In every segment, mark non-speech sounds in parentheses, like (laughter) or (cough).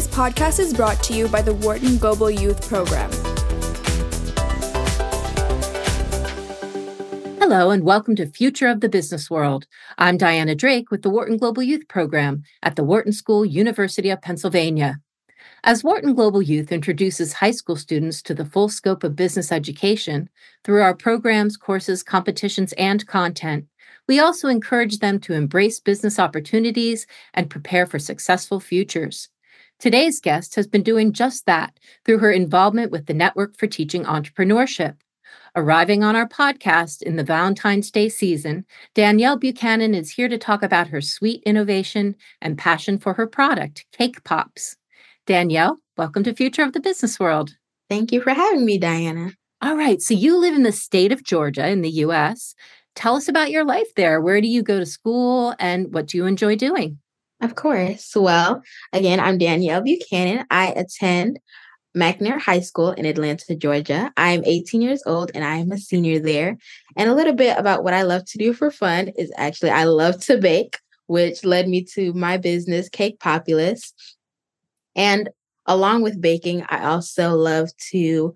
This podcast is brought to you by the Wharton Global Youth Program. Hello, and welcome to Future of the Business World. I'm Diana Drake with the Wharton Global Youth Program at the Wharton School, University of Pennsylvania. As Wharton Global Youth introduces high school students to the full scope of business education through our programs, courses, competitions, and content, we also encourage them to embrace business opportunities and prepare for successful futures. Today's guest has been doing just that through her involvement with the Network for Teaching Entrepreneurship. Arriving on our podcast in the Valentine's Day season, Danielle Buchanan is here to talk about her sweet innovation and passion for her product, Cake Pops. Danielle, welcome to Future of the Business World. Thank you for having me, Diana. All right. So you live in the state of Georgia in the US. Tell us about your life there. Where do you go to school and what do you enjoy doing? Of course. Well, again, I'm Danielle Buchanan. I attend McNair High School in Atlanta, Georgia. I'm 18 years old and I'm a senior there. And a little bit about what I love to do for fun is actually I love to bake, which led me to my business, Cake Populous. And along with baking, I also love to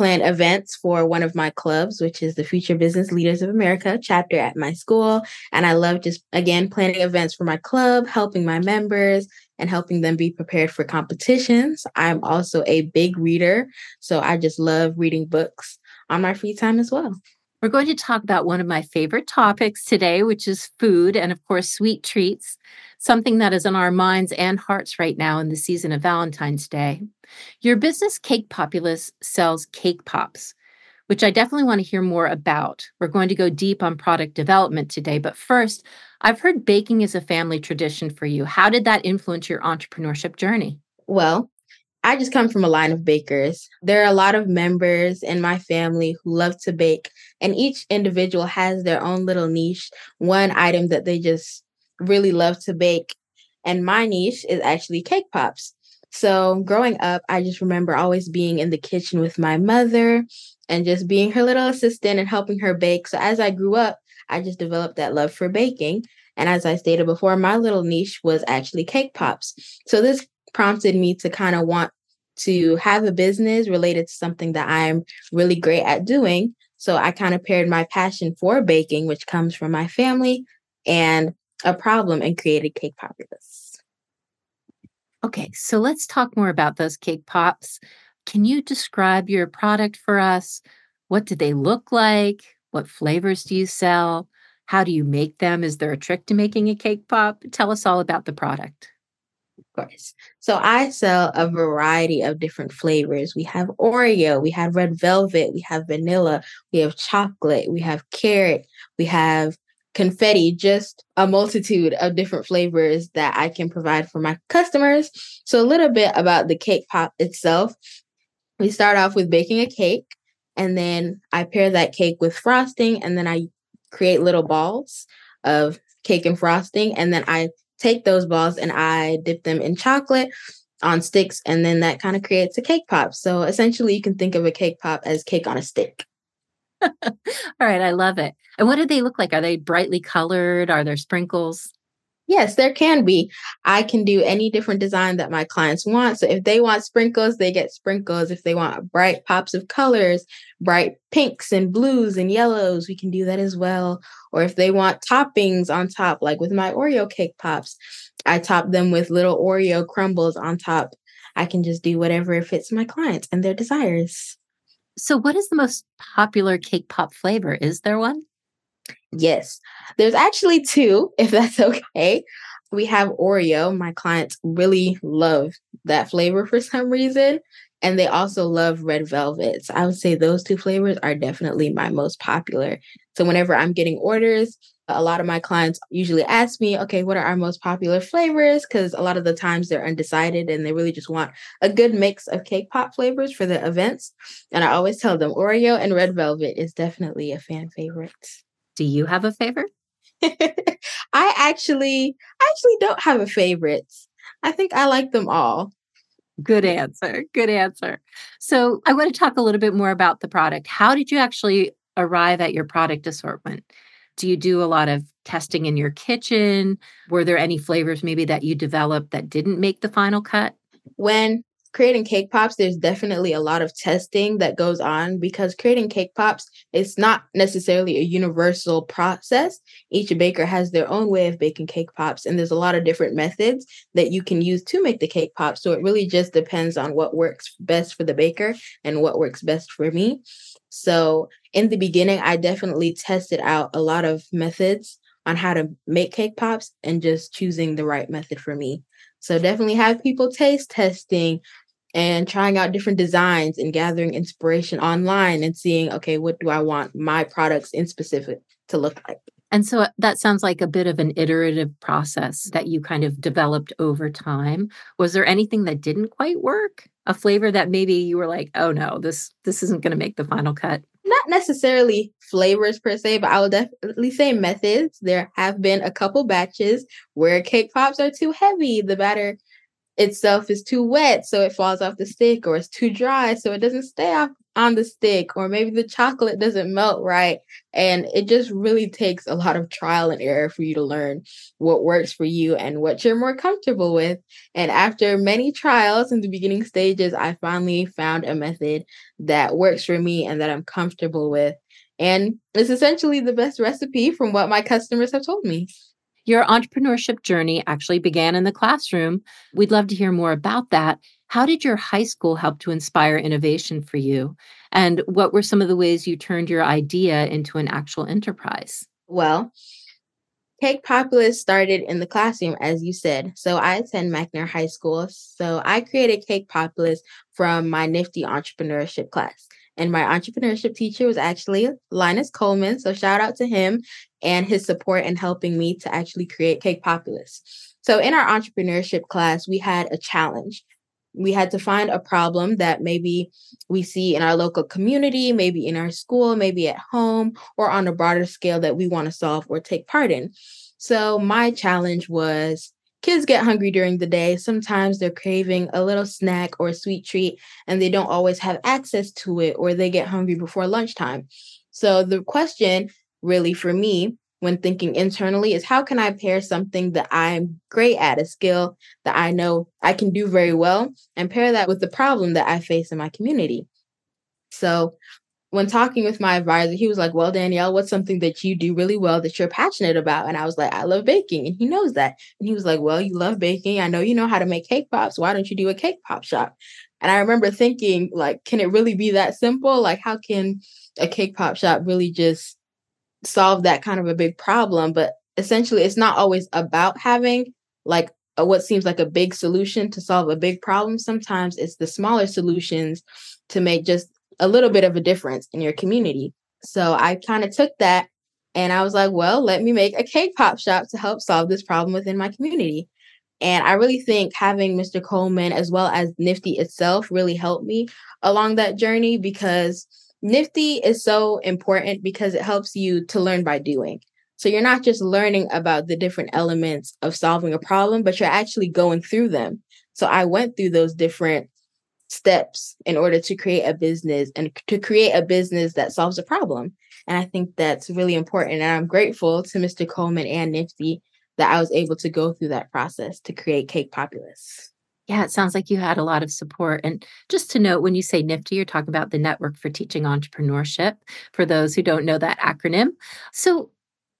plan events for one of my clubs, which is the Future Business Leaders of America chapter at my school. And I love just, again, planning events for my club, helping my members, and helping them be prepared for competitions. I'm also a big reader, so I just love reading books on my free time as well. We're going to talk about one of my favorite topics today, which is food and, of course, sweet treats, something that is on our minds and hearts right now in the season of Valentine's Day. Your business, Cake Populous, sells cake pops, which I definitely want to hear more about. We're going to go deep on product development today. But first, I've heard baking is a family tradition for you. How did that influence your entrepreneurship journey? Well, I just come from a line of bakers. There are a lot of members in my family who love to bake, and each individual has their own little niche, one item that they just really love to bake. And my niche is actually cake pops. So growing up, I just remember always being in the kitchen with my mother and just being her little assistant and helping her bake. So as I grew up, I just developed that love for baking. And as I stated before, my little niche was actually cake pops. So this prompted me to kind of want to have a business related to something that I'm really great at doing. So I kind of paired my passion for baking, which comes from my family, and a problem and created Cake Populous. Okay, so let's talk more about those cake pops. Can you describe your product for us? What do they look like? What flavors do you sell? How do you make them? Is there a trick to making a cake pop? Tell us all about the product course. So I sell a variety of different flavors. We have Oreo, we have red velvet, we have vanilla, we have chocolate, we have carrot, we have confetti, just a multitude of different flavors that I can provide for my customers. So a little bit about the cake pop itself. We start off with baking a cake and then I pair that cake with frosting and then I create little balls of cake and frosting and then I take those balls and I dip them in chocolate on sticks, and then that kind of creates a cake pop. So essentially, you can think of a cake pop as cake on a stick. (laughs) All right, I love it. And what do they look like? Are they brightly colored? Are there sprinkles? Yes, there can be. I can do any different design that my clients want. So if they want sprinkles, they get sprinkles. If they want bright pops of colors, bright pinks and blues and yellows, we can do that as well. Or if they want toppings on top, like with my Oreo cake pops, I top them with little Oreo crumbles on top. I can just do whatever fits my clients and their desires. So, what is the most popular cake pop flavor? Is there one? Yes, there's actually two, (laughs) if that's okay. We have Oreo. My clients really love that flavor for some reason. And they also love red velvets. I would say those two flavors are definitely my most popular. So, whenever I'm getting orders, a lot of my clients usually ask me, okay, what are our most popular flavors? Because a lot of the times they're undecided and they really just want a good mix of cake pop flavors for the events. And I always tell them Oreo and red velvet is definitely a fan favorite. Do you have a favorite? (laughs) I actually I actually don't have a favorite. I think I like them all. Good answer. Good answer. So, I want to talk a little bit more about the product. How did you actually arrive at your product assortment? Do you do a lot of testing in your kitchen? Were there any flavors maybe that you developed that didn't make the final cut? when creating cake pops, there's definitely a lot of testing that goes on because creating cake pops is not necessarily a universal process. Each baker has their own way of baking cake pops, and there's a lot of different methods that you can use to make the cake pop. So it really just depends on what works best for the baker and what works best for me. So in the beginning, I definitely tested out a lot of methods on how to make cake pops and just choosing the right method for me. So definitely have people taste testing and trying out different designs and gathering inspiration online and seeing, okay, what do I want my products in specific to look like? And so uh, that sounds like a bit of an iterative process that you kind of developed over time. Was there anything that didn't quite work? A flavor that maybe you were like, "Oh no, this this isn't going to make the final cut." Not necessarily flavors per se, but I will definitely say methods. There have been a couple batches where cake pops are too heavy. The batter itself is too wet, so it falls off the stick, or it's too dry, so it doesn't stay off on the stick, or maybe the chocolate doesn't melt right. And it just really takes a lot of trial and error for you to learn what works for you and what you're more comfortable with. And after many trials in the beginning stages, I finally found a method that works for me and that I'm comfortable with. And it's essentially the best recipe from what my customers have told me. Your entrepreneurship journey actually began in the classroom. We'd love to hear more about that. How did your high school help to inspire innovation for you? And what were some of the ways you turned your idea into an actual enterprise? Well, Cake Populous started in the classroom, as you said. So I attend McNair High School. So I created Cake Populous from my NFTE entrepreneurship class. And my entrepreneurship teacher was actually Linus Coleman. So shout out to him and his support in helping me to actually create Cake Populous. So in our entrepreneurship class, we had a challenge. We had to find a problem that maybe we see in our local community, maybe in our school, maybe at home, or on a broader scale that we want to solve or take part in. So my challenge was kids get hungry during the day. Sometimes they're craving a little snack or a sweet treat and they don't always have access to it or they get hungry before lunchtime. So the question really for me when thinking internally is how can I pair something that I'm great at, a skill that I know I can do very well, and pair that with the problem that I face in my community. So when talking with my advisor, he was like, Well, Danielle, what's something that you do really well that you're passionate about? And I was like, I love baking. And he knows that. And he was like, Well, you love baking. I know you know how to make cake pops. Why don't you do a cake pop shop? And I remember thinking, like, can it really be that simple? Like, how can a cake pop shop really just solve that kind of a big problem? But essentially, it's not always about having like a, what seems like a big solution to solve a big problem. Sometimes it's the smaller solutions to make just a little bit of a difference in your community. So I kind of took that and I was like, well, let me make a cake pop shop to help solve this problem within my community. And I really think having Mr. Coleman as well as NFTE itself really helped me along that journey because NFTE is so important because it helps you to learn by doing. So you're not just learning about the different elements of solving a problem, but you're actually going through them. So I went through those different steps in order to create a business and to create a business that solves a problem. And I think that's really important. And I'm grateful to Mr. Coleman and NFTE that I was able to go through that process to create Cake Populous. Yeah, it sounds like you had a lot of support. And just to note, when you say NFTE, you're talking about the Network for Teaching Entrepreneurship, for those who don't know that acronym. So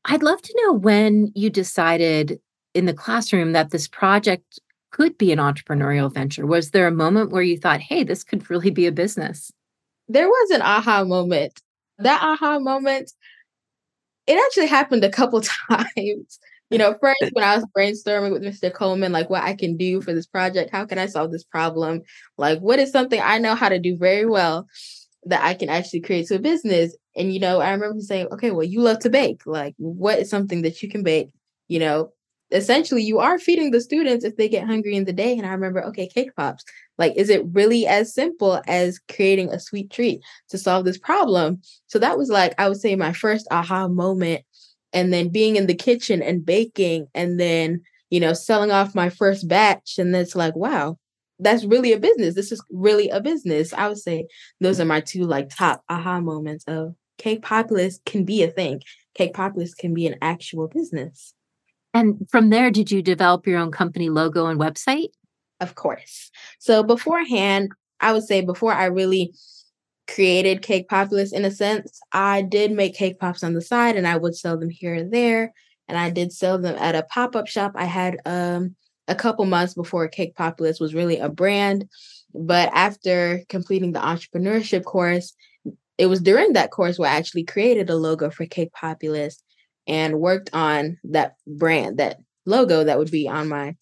I'd love to know when you decided in the classroom that this project could be an entrepreneurial venture? Was there a moment where you thought, hey, this could really be a business? There was an aha moment. That aha moment, it actually happened a couple (laughs) times. You know, first when I was brainstorming with Mr. Coleman, like what I can do for this project, how can I solve this problem? Like, what is something I know how to do very well that I can actually create to a business? And, you know, I remember saying, okay, well, you love to bake. Like, what is something that you can bake, you know, essentially you are feeding the students if they get hungry in the day. And I remember, okay, cake pops. Like, is it really as simple as creating a sweet treat to solve this problem? So that was like, I would say my first aha moment. And then being in the kitchen and baking and then, you know, selling off my first batch. And it's like, wow, that's really a business. This is really a business. I would say those are my two like top aha moments of cake populous can be a thing. Cake populous can be an actual business. And from there, did you develop your own company logo and website? Of course. So beforehand, I would say before I really created Cake Populous in a sense, I did make cake pops on the side and I would sell them here and there. And I did sell them at a pop-up shop I had um a couple months before Cake Populous was really a brand. But after completing the entrepreneurship course, it was during that course where I actually created a logo for Cake Populous and worked on that brand, that logo that would be on my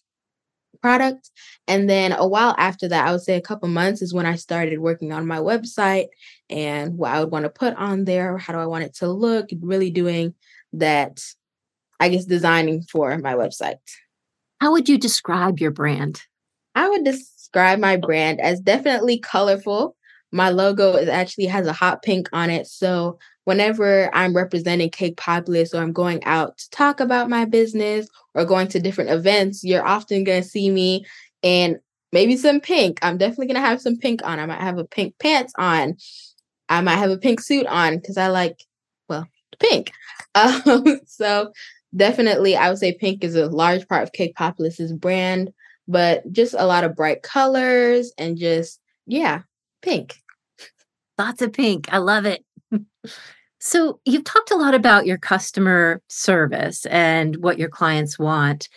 product. And then a while after that, I would say a couple months is when I started working on my website and what I would want to put on there, how do I want it to look, really doing that, I guess, designing for my website. How would you describe your brand? I would describe my oh. brand as definitely colorful. My logo is actually has a hot pink on it. So whenever I'm representing Cake Populous or I'm going out to talk about my business or going to different events, you're often going to see me in maybe some pink. I'm definitely going to have some pink on. I might have a pink pants on. I might have a pink suit on because I like, well, pink. (laughs) Um, so definitely i would say pink is a large part of cake populous's brand but just a lot of bright colors and just yeah pink. Lots of pink. I love it. So you've talked a lot about your customer service and what your clients want.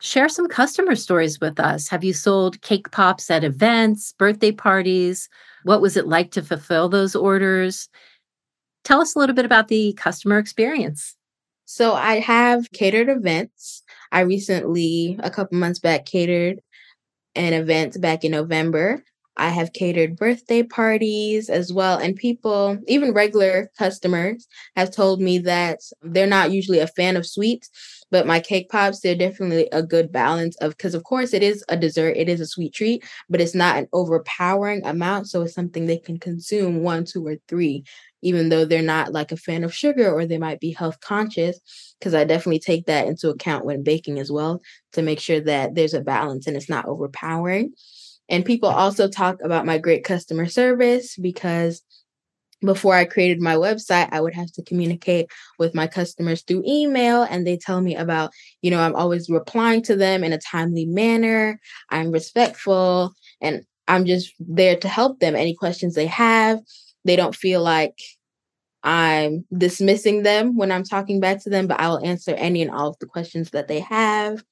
Share some customer stories with us. Have you sold cake pops at events birthday parties? What was it like to fulfill those orders? Tell us a little bit about the customer experience. So I have catered events. I recently, a couple months back, catered an event back in November. I have catered birthday parties as well. And people, even regular customers, have told me that they're not usually a fan of sweets, but my cake pops, they're definitely a good balance of, because of course it is a dessert, it is a sweet treat, but it's not an overpowering amount. So it's something they can consume one, two, or three even though they're not like a fan of sugar or they might be health conscious because i definitely take that into account when baking as well to make sure that there's a balance and it's not overpowering and people also talk about my great customer service because before I created my website, I would have to communicate with my customers through email, and they tell me about, you know, I'm always replying to them in a timely manner. I'm respectful, and I'm just there to help them. Any questions they have, they don't feel like I'm dismissing them when I'm talking back to them, but I will answer any and all of the questions that they have.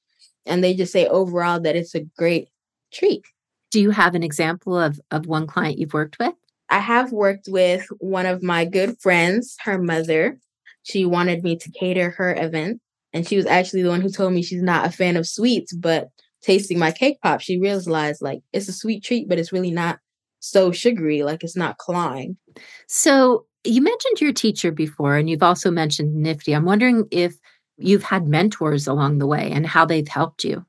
And they just say overall that it's a great treat. Do you have an example of, of one client you've worked with? I have worked with one of my good friends, her mother. She wanted me to cater her event. And she was actually the one who told me she's not a fan of sweets, but tasting my cake pop, she realized like it's a sweet treat, but it's really not so sugary, like it's not clawing. So you mentioned your teacher before, and you've also mentioned NFTE. I'm wondering if you've had mentors along the way and how they've helped you.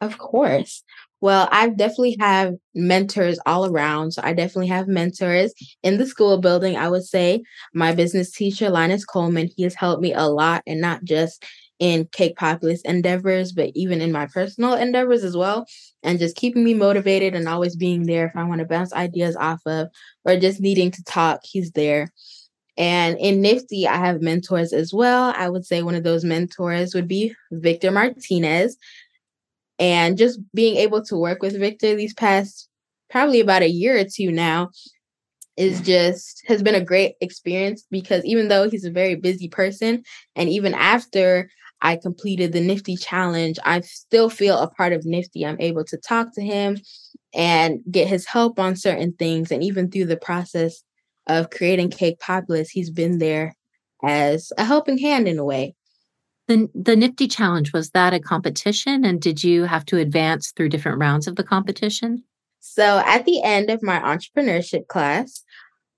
Of course. Well, I definitely have mentors all around. So I definitely have mentors in the school building. I would say my business teacher, Linus Coleman, he has helped me a lot and not just in Cake Populous endeavors, but even in my personal endeavors as well. And just keeping me motivated and always being there if I want to bounce ideas off of or just needing to talk, he's there. And in NFTE, I have mentors as well. I would say one of those mentors would be Victor Martinez. And just being able to work with Victor these past probably about a year or two now is just has been a great experience because even though he's a very busy person and even after I completed the NFTE challenge, I still feel a part of NFTE. I'm able to talk to him and get his help on certain things. And even through the process of creating Cake Populous, he's been there as a helping hand in a way. The, the NFTE challenge, was that a competition? And did you have to advance through different rounds of the competition? So at the end of my entrepreneurship class,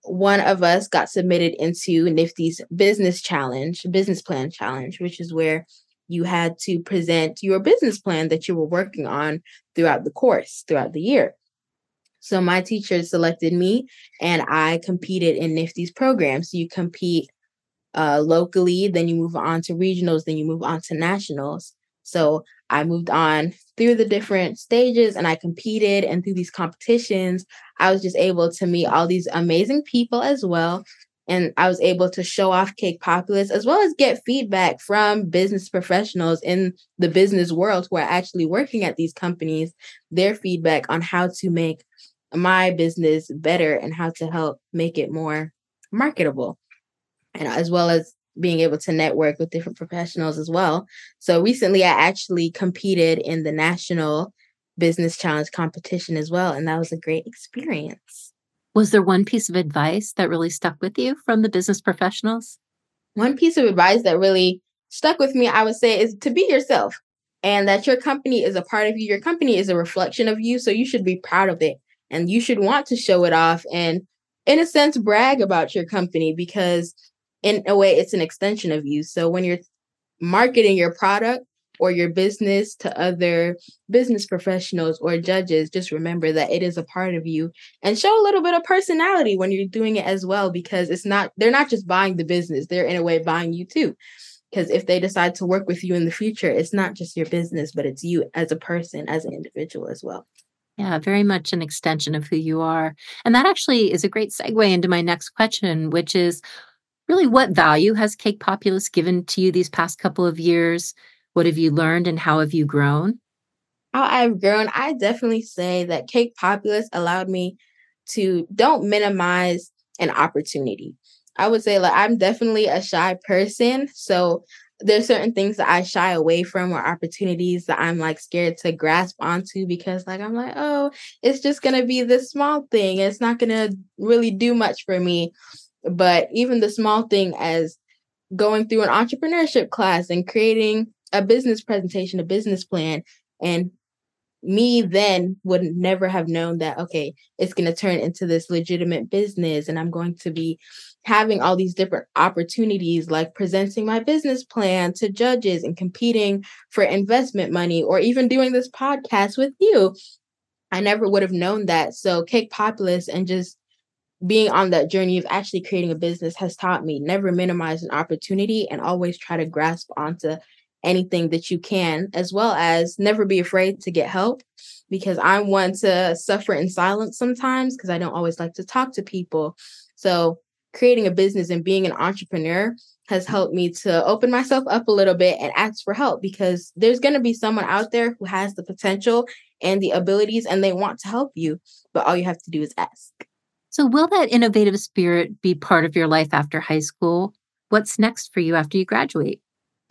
one of us got submitted into NFTE's business challenge, business plan challenge, which is where you had to present your business plan that you were working on throughout the course, throughout the year. So my teacher selected me and I competed in NFTE's program. So you compete uh, locally, then you move on to regionals, then you move on to nationals. So I moved on through the different stages and I competed. And through these competitions, I was just able to meet all these amazing people as well and I was able to show off Cake Populous as well as get feedback from business professionals in the business world who are actually working at these companies, their feedback on how to make my business better and how to help make it more marketable. And as well as being able to network with different professionals as well. So recently I actually competed in the national business challenge competition as well and that was a great experience. Was there one piece of advice that really stuck with you from the business professionals? One piece of advice that really stuck with me, I would say, is to be yourself and that your company is a part of you. Your company is a reflection of you. So you should be proud of it and you should want to show it off and, in a sense, brag about your company because, in a way, it's an extension of you. So when you're marketing your product, or your business to other business professionals or judges, just remember that it is a part of you and show a little bit of personality when you're doing it as well, because it's not, they're not just buying the business, they're in a way buying you too. Because if they decide to work with you in the future, it's not just your business, but it's you as a person, as an individual as well. Yeah, very much an extension of who you are. And that actually is a great segue into my next question, which is really what value has Cake Populous given to you these past couple of years? What have you learned and how have you grown? How I've grown, I definitely say that Cake Populous allowed me to don't minimize an opportunity. I would say like I'm definitely a shy person, so there's certain things that I shy away from or opportunities that I'm like scared to grasp onto because like I'm like, oh, it's just gonna be this small thing. It's not gonna really do much for me. But even the small thing as going through an entrepreneurship class and creating a business presentation, a business plan, and me then would never have known that okay it's going to turn into this legitimate business and i'm going to be having all these different opportunities like presenting my business plan to judges and competing for investment money or even doing this podcast with you. I never would have known that. So cake populous and just being on that journey of actually creating a business has taught me never minimize an opportunity and always try to grasp onto anything that you can, as well as never be afraid to get help because I'm one to suffer in silence sometimes because I don't always like to talk to people. So, creating a business and being an entrepreneur has helped me to open myself up a little bit and ask for help because there's going to be someone out there who has the potential and the abilities and they want to help you, but all you have to do is ask. So, will that innovative spirit be part of your life after high school? What's next for you after you graduate?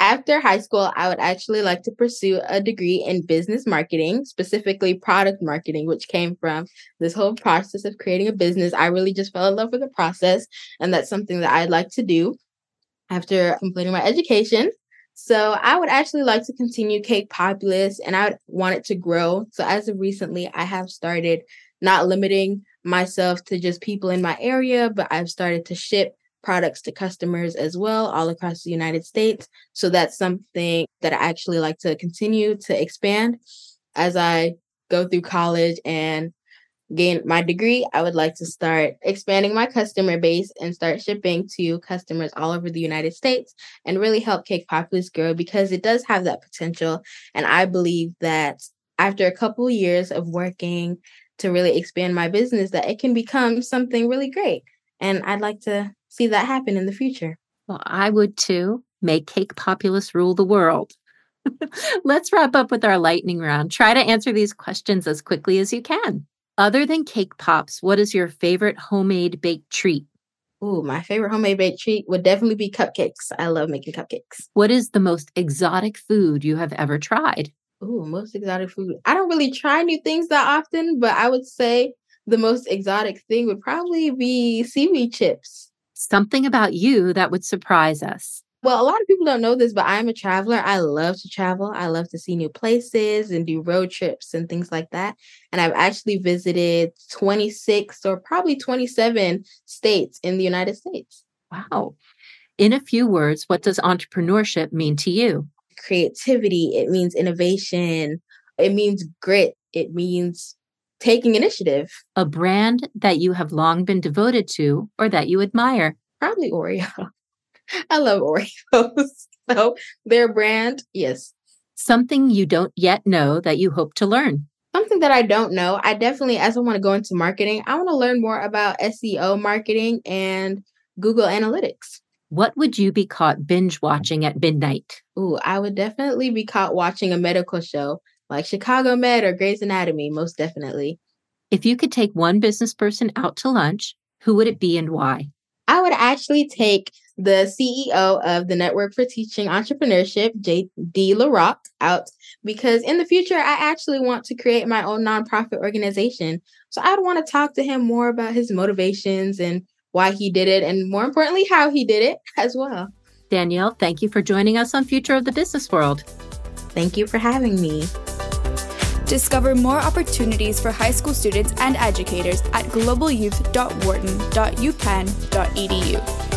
After high school, I would actually like to pursue a degree in business marketing, specifically product marketing, which came from this whole process of creating a business. I really just fell in love with the process, and that's something that I'd like to do after completing my education. So I would actually like to continue Cake Populous and I would want it to grow. So as of recently, I have started not limiting myself to just people in my area, but I've started to ship products to customers as well all across the United States. So that's something that I actually like to continue to expand as I go through college and gain my degree. I would like to start expanding my customer base and start shipping to customers all over the United States and really help Cake Populous grow because it does have that potential. And I believe that after a couple years of working to really expand my business, that it can become something really great. And I'd like to see that happen in the future. Well, I would too. Make Cake Populous rule the world. (laughs) Let's wrap up with our lightning round. Try to answer these questions as quickly as you can. Other than cake pops, what is your favorite homemade baked treat? Ooh, my favorite homemade baked treat would definitely be cupcakes. I love making cupcakes. What is the most exotic food you have ever tried? Ooh, most exotic food. I don't really try new things that often, but I would say the most exotic thing would probably be seaweed chips something about you that would surprise us. Well, a lot of people don't know this, but I'm a traveler. I love to travel. I love to see new places and do road trips and things like that. And I've actually visited 26 or probably 27 states in the United States. Wow. In a few words, what does entrepreneurship mean to you? Creativity, it means innovation, it means grit, it means taking initiative. A brand that you have long been devoted to or that you admire? Probably Oreo. (laughs) I love Oreos. (laughs) so their brand, yes. Something you don't yet know that you hope to learn. Something that I don't know. I definitely, as I want to go into marketing, I want to learn more about SEO marketing and Google Analytics. What would you be caught binge watching at midnight? Ooh, I would definitely be caught watching a medical show like Chicago Med or Grey's Anatomy, most definitely. If you could take one business person out to lunch, who would it be and why? I would actually take the CEO of the Network for Teaching Entrepreneurship, J.D. LaRock, out because in the future, I actually want to create my own nonprofit organization. So I'd want to talk to him more about his motivations and why he did it, and more importantly, how he did it as well. Danielle, thank you for joining us on Future of the Business World. Thank you for having me. Discover more opportunities for high school students and educators at globalyouth.wharton.upenn.edu.